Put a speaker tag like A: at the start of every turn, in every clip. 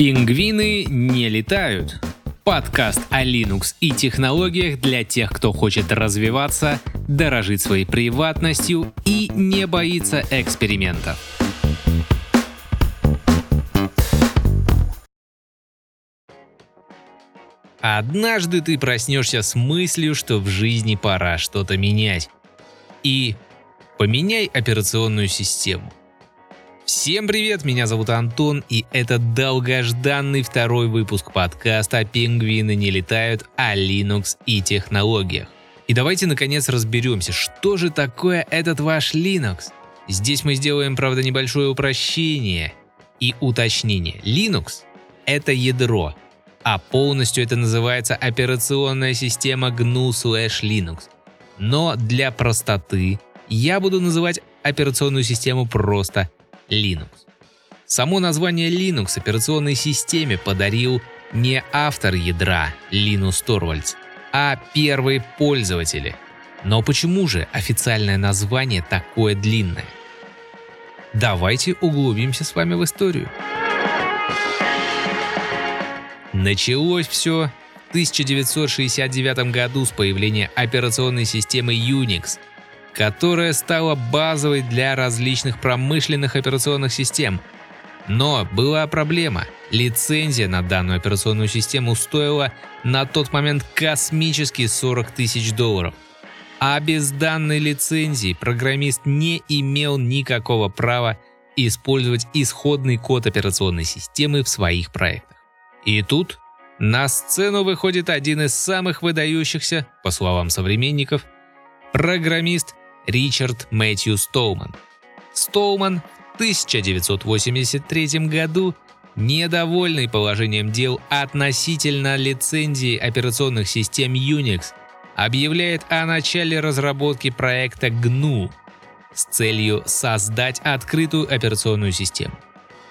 A: Пингвины не летают. Подкаст о Linux и технологиях для тех, кто хочет развиваться, дорожить своей приватностью и не боится экспериментов. Однажды ты проснешься с мыслью, что в жизни пора что-то менять. И поменяй операционную систему. Всем привет, меня зовут Антон, и это долгожданный второй выпуск подкаста «Пингвины не летают» о Linux и технологиях. И давайте наконец разберемся, что же такое этот ваш Linux. Здесь мы сделаем, правда, небольшое упрощение и уточнение. Linux — это ядро, а полностью это называется операционная система GNU/Linux. Но для простоты я буду называть операционную систему просто Linux. Само название Linux операционной системе подарил не автор ядра Линус Торвальдс, а первые пользователи. Но почему же официальное название такое длинное? Давайте углубимся с вами в историю. Началось все в 1969 году с появления операционной системы Unix – которая стала базовой для различных промышленных операционных систем. Но была проблема. Лицензия на данную операционную систему стоила на тот момент космические 40 тысяч долларов. А без данной лицензии программист не имел никакого права использовать исходный код операционной системы в своих проектах. И тут на сцену выходит один из самых выдающихся, по словам современников, программист Ричард Мэтью Стоуман. Стоуман в 1983 году, недовольный положением дел относительно лицензии операционных систем Unix, объявляет о начале разработки проекта GNU с целью создать открытую операционную систему.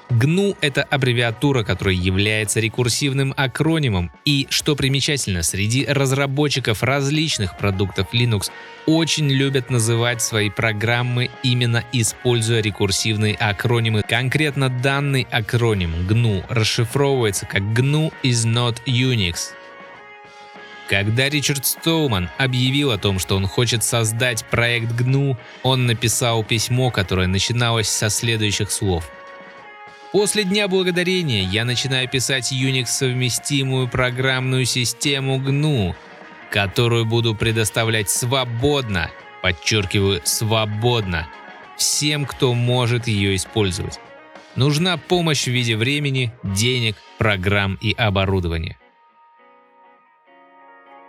A: GNU — это аббревиатура, которая является рекурсивным акронимом, и, что примечательно, среди разработчиков различных продуктов Linux очень любят называть свои программы именно используя рекурсивные акронимы. Конкретно данный акроним GNU расшифровывается как GNU is not Unix. Когда Ричард Стоуман объявил о том, что он хочет создать проект GNU, он написал письмо, которое начиналось со следующих слов – После Дня Благодарения я начинаю писать Unix-совместимую программную систему GNU, которую буду предоставлять свободно, подчеркиваю, свободно, всем, кто может ее использовать. Нужна помощь в виде времени, денег, программ и оборудования.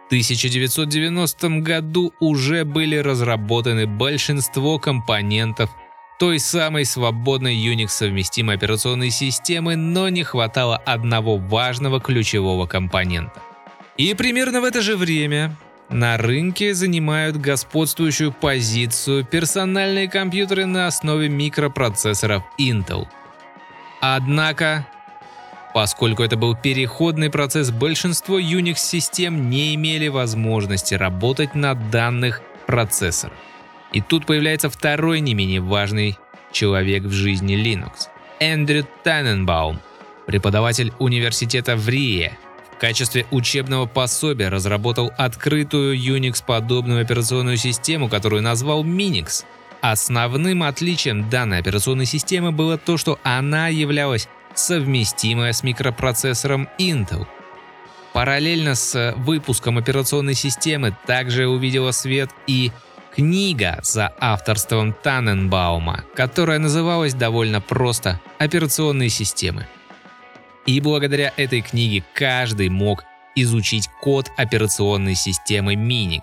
A: В 1990 году уже были разработаны большинство компонентов той самой свободной Unix-совместимой операционной системы, но не хватало одного важного ключевого компонента. И примерно в это же время на рынке занимают господствующую позицию персональные компьютеры на основе микропроцессоров Intel. Однако, поскольку это был переходный процесс, большинство Unix-систем не имели возможности работать на данных процессорах. И тут появляется второй не менее важный человек в жизни Linux – Эндрю Таненбаум, преподаватель университета в Рие. В качестве учебного пособия разработал открытую Unix-подобную операционную систему, которую назвал Minix. Основным отличием данной операционной системы было то, что она являлась совместимой с микропроцессором Intel. Параллельно с выпуском операционной системы также увидела свет и Книга за авторством Таненбаума, которая называлась довольно просто «Операционные системы». И благодаря этой книге каждый мог изучить код операционной системы Minix.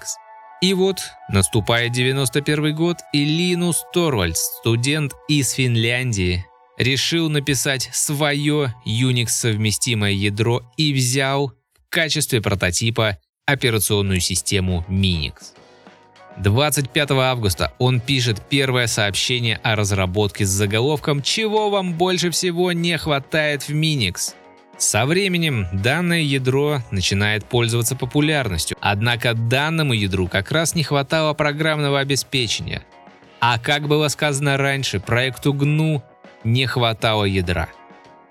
A: И вот наступает 91 год, и Линус Торвальдс, студент из Финляндии, решил написать свое Unix-совместимое ядро и взял в качестве прототипа операционную систему Minix. 25 августа он пишет первое сообщение о разработке с заголовком «Чего вам больше всего не хватает в Minix?». Со временем данное ядро начинает пользоваться популярностью, однако данному ядру как раз не хватало программного обеспечения. А как было сказано раньше, проекту GNU не хватало ядра.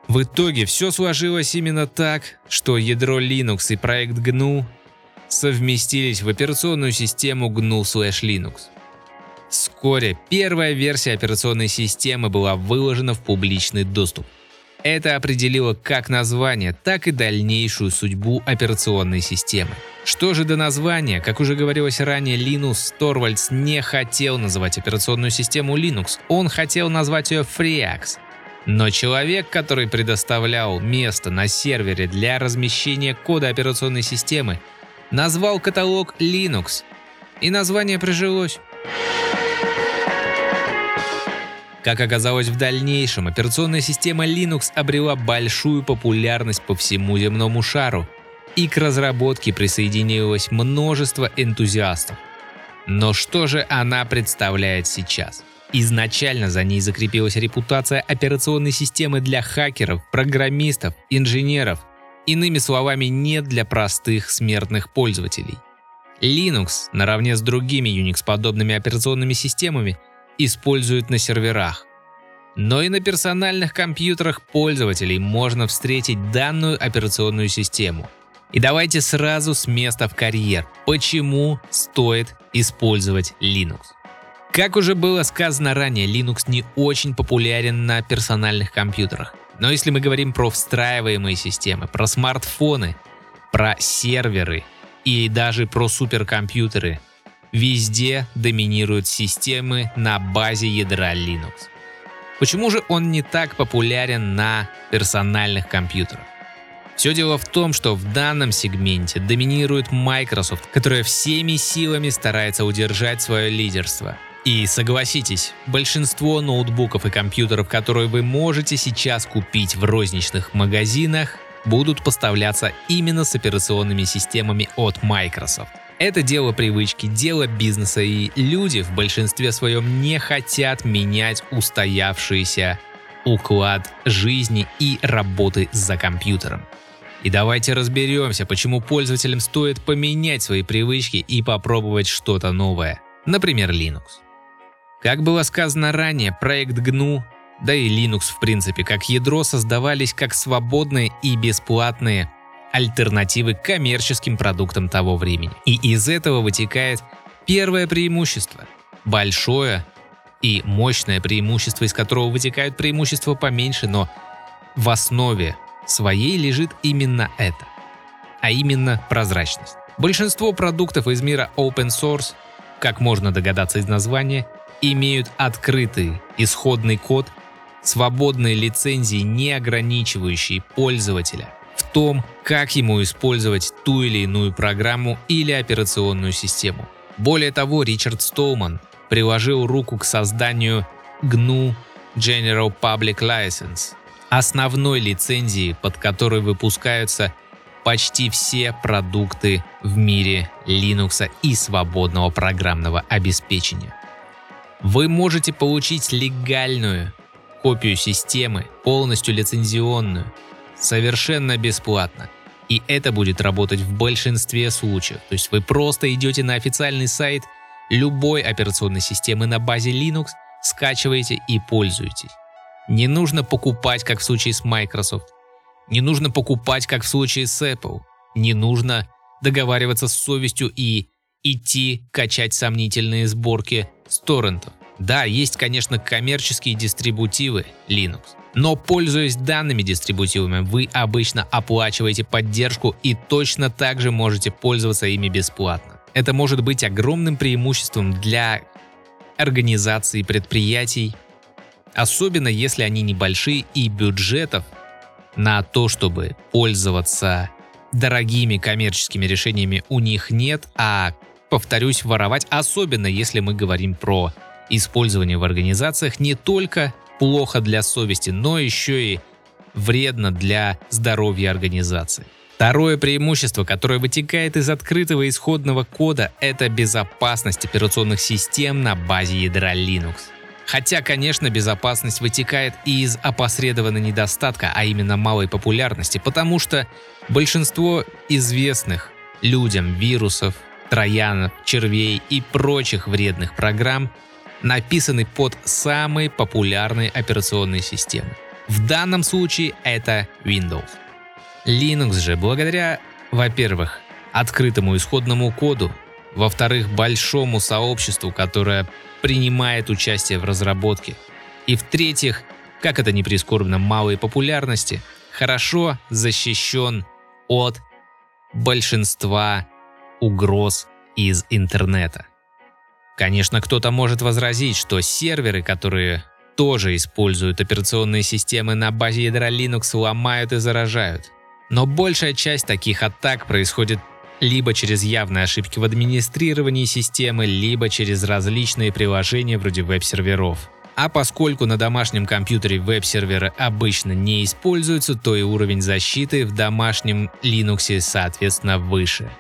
A: В итоге все сложилось именно так, что ядро Linux и проект GNU совместились в операционную систему GNU/Linux. Вскоре первая версия операционной системы была выложена в публичный доступ. Это определило как название, так и дальнейшую судьбу операционной системы. Что же до названия, как уже говорилось ранее, Linus Torvalds не хотел называть операционную систему Linux, он хотел назвать ее FreeX. Но человек, который предоставлял место на сервере для размещения кода операционной системы, назвал каталог Linux, и название прижилось. Как оказалось в дальнейшем, операционная система Linux обрела большую популярность по всему земному шару, и к разработке присоединилось множество энтузиастов. Но что же она представляет сейчас? Изначально за ней закрепилась репутация операционной системы для хакеров, программистов, инженеров, иными словами, не для простых смертных пользователей. Linux, наравне с другими Unix-подобными операционными системами, используют на серверах. Но и на персональных компьютерах пользователей можно встретить данную операционную систему. И давайте сразу с места в карьер. Почему стоит использовать Linux? Как уже было сказано ранее, Linux не очень популярен на персональных компьютерах. Но если мы говорим про встраиваемые системы, про смартфоны, про серверы и даже про суперкомпьютеры, Везде доминируют системы на базе ядра Linux. Почему же он не так популярен на персональных компьютерах? Все дело в том, что в данном сегменте доминирует Microsoft, которая всеми силами старается удержать свое лидерство. И согласитесь, большинство ноутбуков и компьютеров, которые вы можете сейчас купить в розничных магазинах, будут поставляться именно с операционными системами от Microsoft. Это дело привычки, дело бизнеса, и люди в большинстве своем не хотят менять устоявшийся уклад жизни и работы за компьютером. И давайте разберемся, почему пользователям стоит поменять свои привычки и попробовать что-то новое. Например, Linux. Как было сказано ранее, проект GNU, да и Linux в принципе, как ядро создавались как свободные и бесплатные альтернативы коммерческим продуктам того времени. И из этого вытекает первое преимущество. Большое и мощное преимущество, из которого вытекают преимущества поменьше, но в основе своей лежит именно это. А именно прозрачность. Большинство продуктов из мира open source, как можно догадаться из названия, имеют открытый исходный код, свободные лицензии, не ограничивающие пользователя в том, как ему использовать ту или иную программу или операционную систему. Более того, Ричард Стоуман приложил руку к созданию GNU General Public License, основной лицензии, под которой выпускаются почти все продукты в мире Linux и свободного программного обеспечения. Вы можете получить легальную копию системы, полностью лицензионную, совершенно бесплатно. И это будет работать в большинстве случаев. То есть вы просто идете на официальный сайт любой операционной системы на базе Linux, скачиваете и пользуетесь. Не нужно покупать, как в случае с Microsoft. Не нужно покупать, как в случае с Apple. Не нужно договариваться с совестью и идти качать сомнительные сборки с торрентов. Да, есть, конечно, коммерческие дистрибутивы Linux, но пользуясь данными дистрибутивами, вы обычно оплачиваете поддержку и точно так же можете пользоваться ими бесплатно. Это может быть огромным преимуществом для организаций предприятий, особенно если они небольшие и бюджетов на то, чтобы пользоваться дорогими коммерческими решениями у них нет, а, повторюсь, воровать, особенно если мы говорим про использование в организациях не только плохо для совести, но еще и вредно для здоровья организации. Второе преимущество, которое вытекает из открытого исходного кода, это безопасность операционных систем на базе ядра Linux. Хотя, конечно, безопасность вытекает и из опосредованного недостатка, а именно малой популярности, потому что большинство известных людям вирусов, троянов, червей и прочих вредных программ написаны под самые популярные операционные системы. В данном случае это Windows. Linux же благодаря, во-первых, открытому исходному коду, во-вторых, большому сообществу, которое принимает участие в разработке, и в-третьих, как это не прискорбно малой популярности, хорошо защищен от большинства угроз из интернета. Конечно, кто-то может возразить, что серверы, которые тоже используют операционные системы на базе ядра Linux, ломают и заражают. Но большая часть таких атак происходит либо через явные ошибки в администрировании системы, либо через различные приложения вроде веб-серверов. А поскольку на домашнем компьютере веб-серверы обычно не используются, то и уровень защиты в домашнем Linux соответственно выше.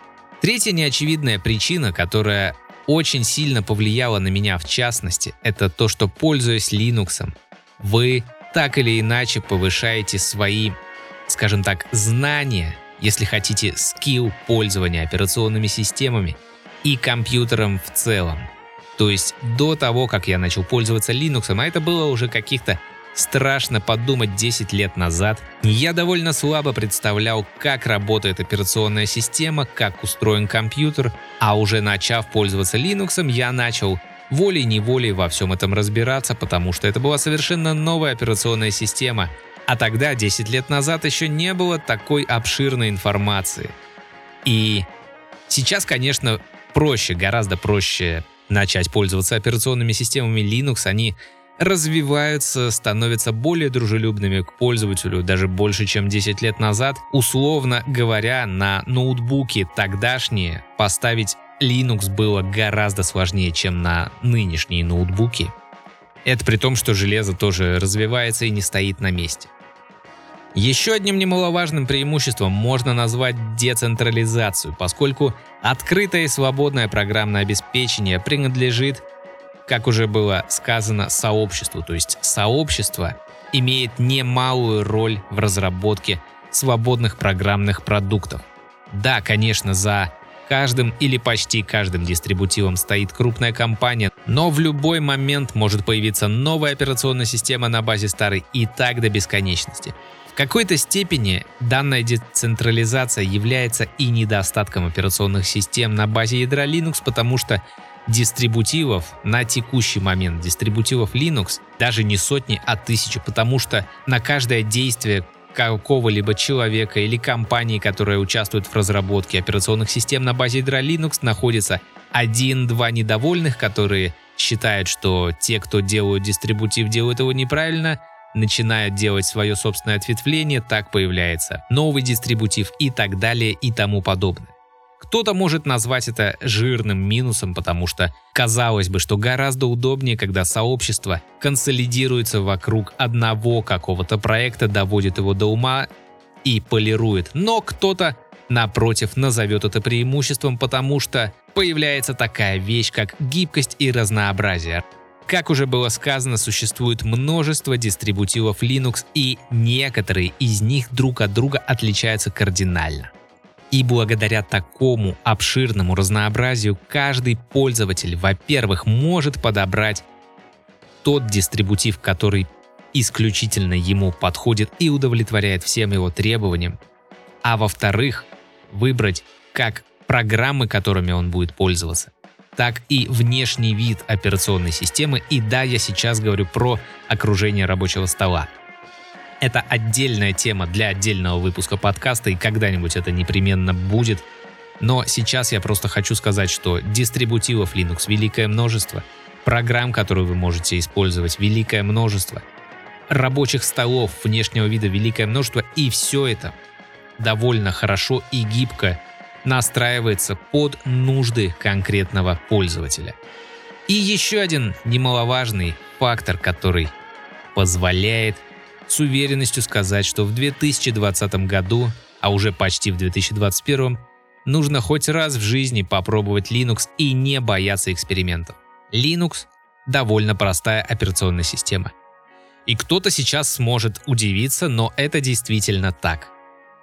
A: Третья неочевидная причина, которая очень сильно повлияла на меня в частности, это то, что пользуясь Linux, вы так или иначе повышаете свои, скажем так, знания, если хотите, скилл пользования операционными системами и компьютером в целом. То есть до того, как я начал пользоваться Linux, а это было уже каких-то страшно подумать 10 лет назад, я довольно слабо представлял, как работает операционная система, как устроен компьютер, а уже начав пользоваться Linux, я начал волей-неволей во всем этом разбираться, потому что это была совершенно новая операционная система, а тогда, 10 лет назад, еще не было такой обширной информации. И сейчас, конечно, проще, гораздо проще начать пользоваться операционными системами Linux, они развиваются, становятся более дружелюбными к пользователю даже больше, чем 10 лет назад. Условно говоря, на ноутбуке тогдашние поставить Linux было гораздо сложнее, чем на нынешние ноутбуки. Это при том, что железо тоже развивается и не стоит на месте. Еще одним немаловажным преимуществом можно назвать децентрализацию, поскольку открытое и свободное программное обеспечение принадлежит, как уже было сказано, сообществу. То есть сообщество имеет немалую роль в разработке свободных программных продуктов. Да, конечно, за каждым или почти каждым дистрибутивом стоит крупная компания, но в любой момент может появиться новая операционная система на базе старой и так до бесконечности какой-то степени данная децентрализация является и недостатком операционных систем на базе ядра Linux, потому что дистрибутивов на текущий момент, дистрибутивов Linux даже не сотни, а тысячи, потому что на каждое действие какого-либо человека или компании, которая участвует в разработке операционных систем на базе ядра Linux, находится один-два недовольных, которые считают, что те, кто делают дистрибутив, делают его неправильно – начинают делать свое собственное ответвление, так появляется новый дистрибутив и так далее и тому подобное. Кто-то может назвать это жирным минусом, потому что казалось бы, что гораздо удобнее, когда сообщество консолидируется вокруг одного какого-то проекта, доводит его до ума и полирует. Но кто-то, напротив, назовет это преимуществом, потому что появляется такая вещь, как гибкость и разнообразие. Как уже было сказано, существует множество дистрибутивов Linux, и некоторые из них друг от друга отличаются кардинально. И благодаря такому обширному разнообразию каждый пользователь, во-первых, может подобрать тот дистрибутив, который исключительно ему подходит и удовлетворяет всем его требованиям, а во-вторых, выбрать как программы, которыми он будет пользоваться, так и внешний вид операционной системы. И да, я сейчас говорю про окружение рабочего стола. Это отдельная тема для отдельного выпуска подкаста, и когда-нибудь это непременно будет. Но сейчас я просто хочу сказать, что дистрибутивов Linux великое множество, программ, которые вы можете использовать, великое множество, рабочих столов внешнего вида великое множество, и все это довольно хорошо и гибко настраивается под нужды конкретного пользователя. И еще один немаловажный фактор, который позволяет с уверенностью сказать, что в 2020 году, а уже почти в 2021, нужно хоть раз в жизни попробовать Linux и не бояться экспериментов. Linux – довольно простая операционная система. И кто-то сейчас сможет удивиться, но это действительно так –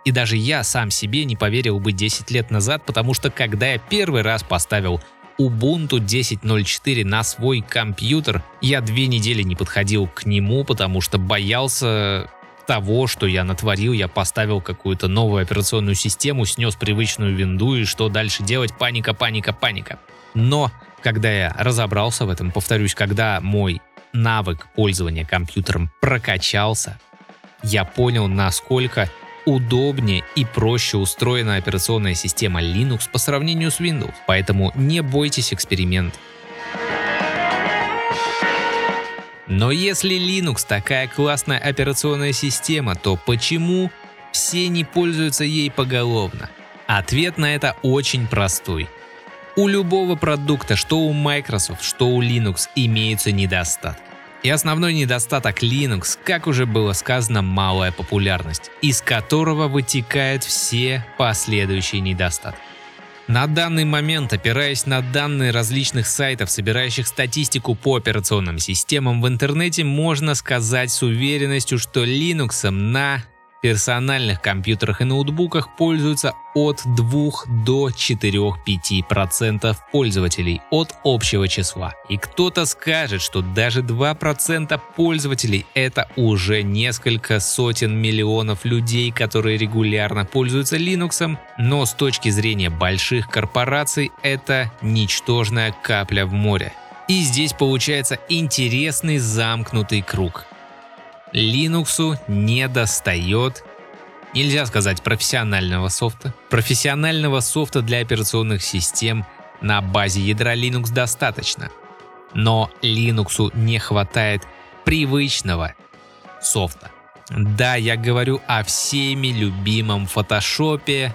A: и даже я сам себе не поверил бы 10 лет назад, потому что когда я первый раз поставил Ubuntu 10.04 на свой компьютер, я две недели не подходил к нему, потому что боялся того, что я натворил, я поставил какую-то новую операционную систему, снес привычную винду и что дальше делать, паника, паника, паника. Но когда я разобрался в этом, повторюсь, когда мой навык пользования компьютером прокачался, я понял, насколько удобнее и проще устроена операционная система Linux по сравнению с Windows. Поэтому не бойтесь эксперимент. Но если Linux такая классная операционная система, то почему все не пользуются ей поголовно? Ответ на это очень простой. У любого продукта, что у Microsoft, что у Linux, имеются недостатки. И основной недостаток Linux, как уже было сказано, малая популярность, из которого вытекают все последующие недостатки. На данный момент, опираясь на данные различных сайтов, собирающих статистику по операционным системам в интернете, можно сказать с уверенностью, что Linux на персональных компьютерах и ноутбуках пользуются от 2 до 4-5% пользователей от общего числа. И кто-то скажет, что даже 2% пользователей это уже несколько сотен миллионов людей, которые регулярно пользуются Linux, но с точки зрения больших корпораций это ничтожная капля в море. И здесь получается интересный замкнутый круг. Linux не достает Нельзя сказать профессионального софта. Профессионального софта для операционных систем на базе ядра Linux достаточно. Но Linux не хватает привычного софта. Да, я говорю о всеми любимом Photoshop,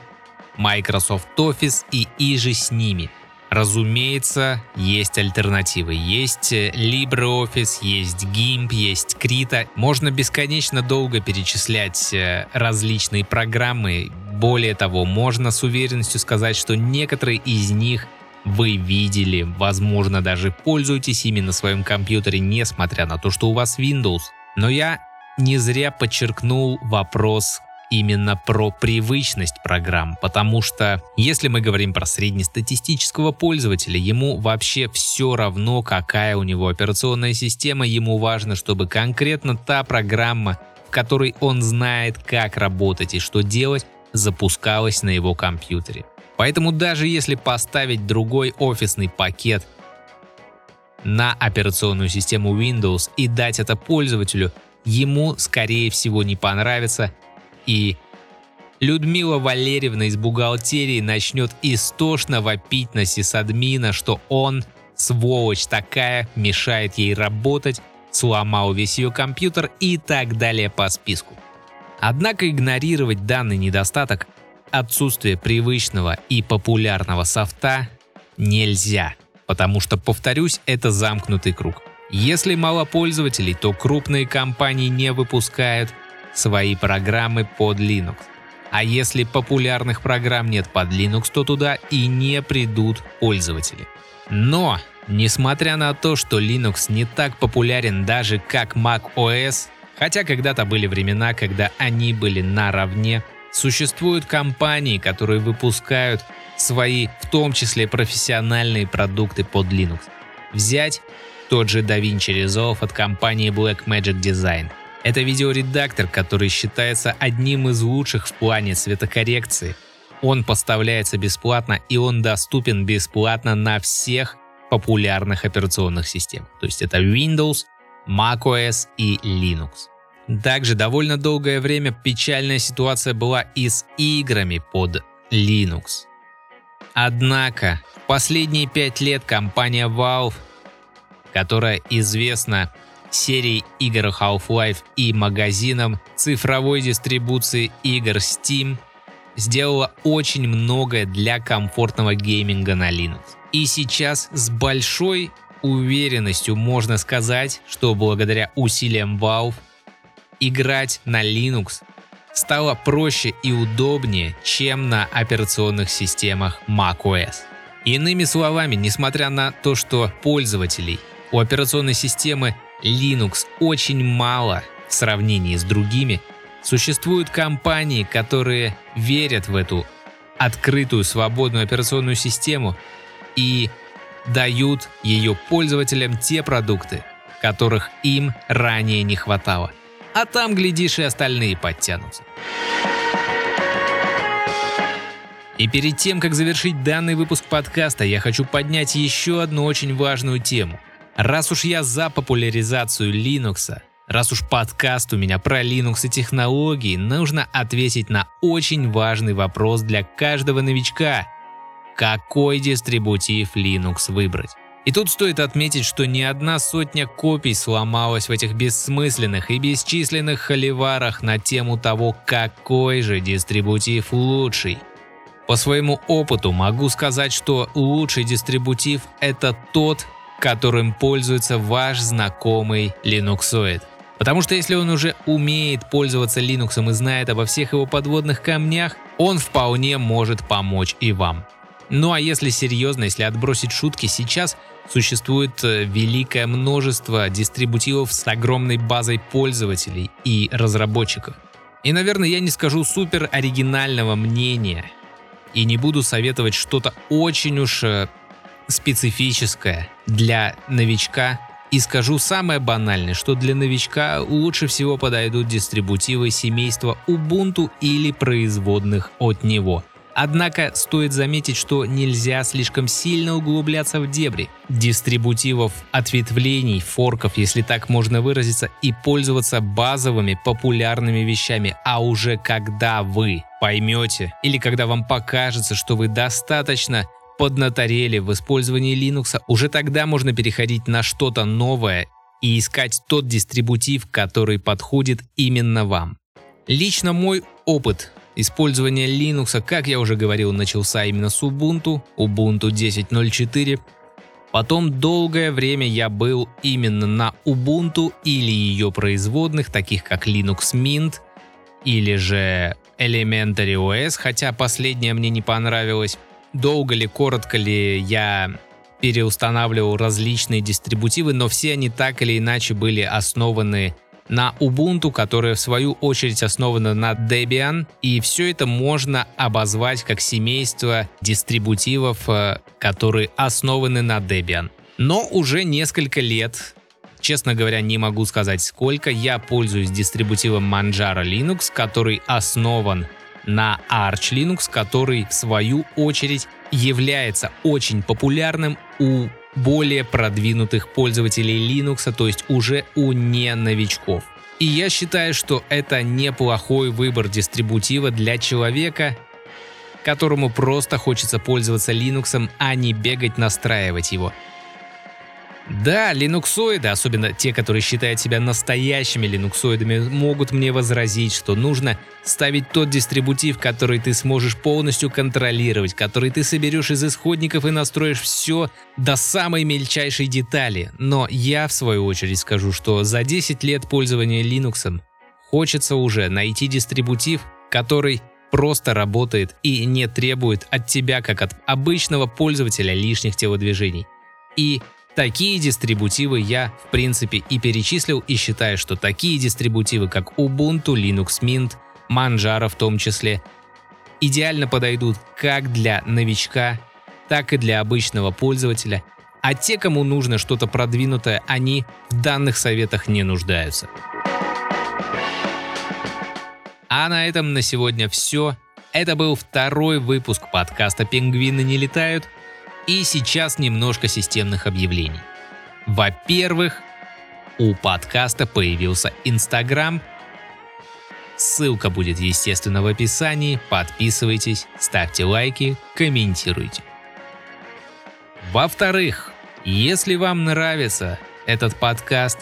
A: Microsoft Office и иже с ними. Разумеется, есть альтернативы. Есть э, LibreOffice, есть GIMP, есть Krita. Можно бесконечно долго перечислять э, различные программы. Более того, можно с уверенностью сказать, что некоторые из них вы видели, возможно, даже пользуетесь ими на своем компьютере, несмотря на то, что у вас Windows. Но я не зря подчеркнул вопрос именно про привычность программ, потому что если мы говорим про среднестатистического пользователя, ему вообще все равно, какая у него операционная система, ему важно, чтобы конкретно та программа, в которой он знает, как работать и что делать, запускалась на его компьютере. Поэтому даже если поставить другой офисный пакет на операционную систему Windows и дать это пользователю, ему, скорее всего, не понравится, и Людмила Валерьевна из бухгалтерии начнет истошно вопить на сисадмина, что он, сволочь такая, мешает ей работать, сломал весь ее компьютер и так далее по списку. Однако игнорировать данный недостаток, отсутствие привычного и популярного софта, нельзя, потому что, повторюсь, это замкнутый круг. Если мало пользователей, то крупные компании не выпускают свои программы под Linux. А если популярных программ нет под Linux, то туда и не придут пользователи. Но, несмотря на то, что Linux не так популярен даже как Mac OS, хотя когда-то были времена, когда они были наравне, существуют компании, которые выпускают свои, в том числе профессиональные продукты под Linux. Взять тот же DaVinci Resolve от компании Blackmagic Design – это видеоредактор, который считается одним из лучших в плане цветокоррекции. Он поставляется бесплатно и он доступен бесплатно на всех популярных операционных системах. То есть это Windows, macOS и Linux. Также довольно долгое время печальная ситуация была и с играми под Linux. Однако последние пять лет компания Valve, которая известна серией игр Half-Life и магазином цифровой дистрибуции игр Steam сделала очень многое для комфортного гейминга на Linux. И сейчас с большой уверенностью можно сказать, что благодаря усилиям Valve играть на Linux стало проще и удобнее, чем на операционных системах macOS. Иными словами, несмотря на то, что пользователей у операционной системы Linux очень мало в сравнении с другими, существуют компании, которые верят в эту открытую свободную операционную систему и дают ее пользователям те продукты, которых им ранее не хватало. А там, глядишь, и остальные подтянутся. И перед тем, как завершить данный выпуск подкаста, я хочу поднять еще одну очень важную тему. Раз уж я за популяризацию Linux, раз уж подкаст у меня про Linux и технологии, нужно ответить на очень важный вопрос для каждого новичка. Какой дистрибутив Linux выбрать? И тут стоит отметить, что ни одна сотня копий сломалась в этих бессмысленных и бесчисленных холиварах на тему того, какой же дистрибутив лучший. По своему опыту могу сказать, что лучший дистрибутив – это тот, которым пользуется ваш знакомый линуксоид. Потому что если он уже умеет пользоваться Linux и знает обо всех его подводных камнях, он вполне может помочь и вам. Ну а если серьезно, если отбросить шутки, сейчас существует э, великое множество дистрибутивов с огромной базой пользователей и разработчиков. И, наверное, я не скажу супер оригинального мнения и не буду советовать что-то очень уж специфическое для новичка. И скажу самое банальное, что для новичка лучше всего подойдут дистрибутивы семейства Ubuntu или производных от него. Однако стоит заметить, что нельзя слишком сильно углубляться в дебри дистрибутивов, ответвлений, форков, если так можно выразиться, и пользоваться базовыми популярными вещами, а уже когда вы поймете или когда вам покажется, что вы достаточно поднаторели в использовании Linux, уже тогда можно переходить на что-то новое и искать тот дистрибутив, который подходит именно вам. Лично мой опыт Использование Linux, как я уже говорил, начался именно с Ubuntu, Ubuntu 10.04. Потом долгое время я был именно на Ubuntu или ее производных, таких как Linux Mint или же Elementary OS, хотя последнее мне не понравилось. Долго ли, коротко ли я переустанавливал различные дистрибутивы, но все они так или иначе были основаны на Ubuntu, которая в свою очередь основана на Debian, и все это можно обозвать как семейство дистрибутивов, э, которые основаны на Debian. Но уже несколько лет Честно говоря, не могу сказать сколько. Я пользуюсь дистрибутивом Manjaro Linux, который основан на Arch Linux, который в свою очередь является очень популярным у более продвинутых пользователей Linux, то есть уже у не новичков. И я считаю, что это неплохой выбор дистрибутива для человека, которому просто хочется пользоваться Linux, а не бегать настраивать его. Да, линуксоиды, особенно те, которые считают себя настоящими линуксоидами, могут мне возразить, что нужно ставить тот дистрибутив, который ты сможешь полностью контролировать, который ты соберешь из исходников и настроишь все до самой мельчайшей детали. Но я, в свою очередь, скажу, что за 10 лет пользования Linux хочется уже найти дистрибутив, который просто работает и не требует от тебя, как от обычного пользователя, лишних телодвижений. И Такие дистрибутивы я, в принципе, и перечислил и считаю, что такие дистрибутивы, как Ubuntu, Linux Mint, Manjaro в том числе, идеально подойдут как для новичка, так и для обычного пользователя, а те, кому нужно что-то продвинутое, они в данных советах не нуждаются. А на этом на сегодня все. Это был второй выпуск подкаста «Пингвины не летают». И сейчас немножко системных объявлений. Во-первых, у подкаста появился Инстаграм. Ссылка будет, естественно, в описании. Подписывайтесь, ставьте лайки, комментируйте. Во-вторых, если вам нравится этот подкаст,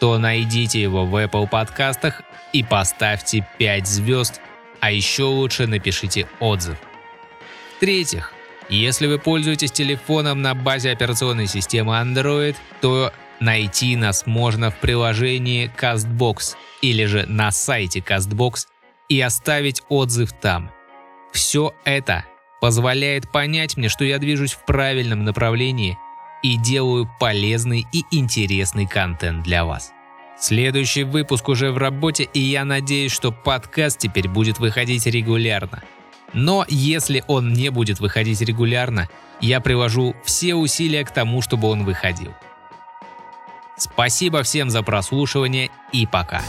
A: то найдите его в Apple подкастах и поставьте 5 звезд, а еще лучше напишите отзыв. В-третьих, если вы пользуетесь телефоном на базе операционной системы Android, то найти нас можно в приложении CastBox или же на сайте CastBox и оставить отзыв там. Все это позволяет понять мне, что я движусь в правильном направлении и делаю полезный и интересный контент для вас. Следующий выпуск уже в работе, и я надеюсь, что подкаст теперь будет выходить регулярно. Но если он не будет выходить регулярно, я привожу все усилия к тому, чтобы он выходил. Спасибо всем за прослушивание и пока.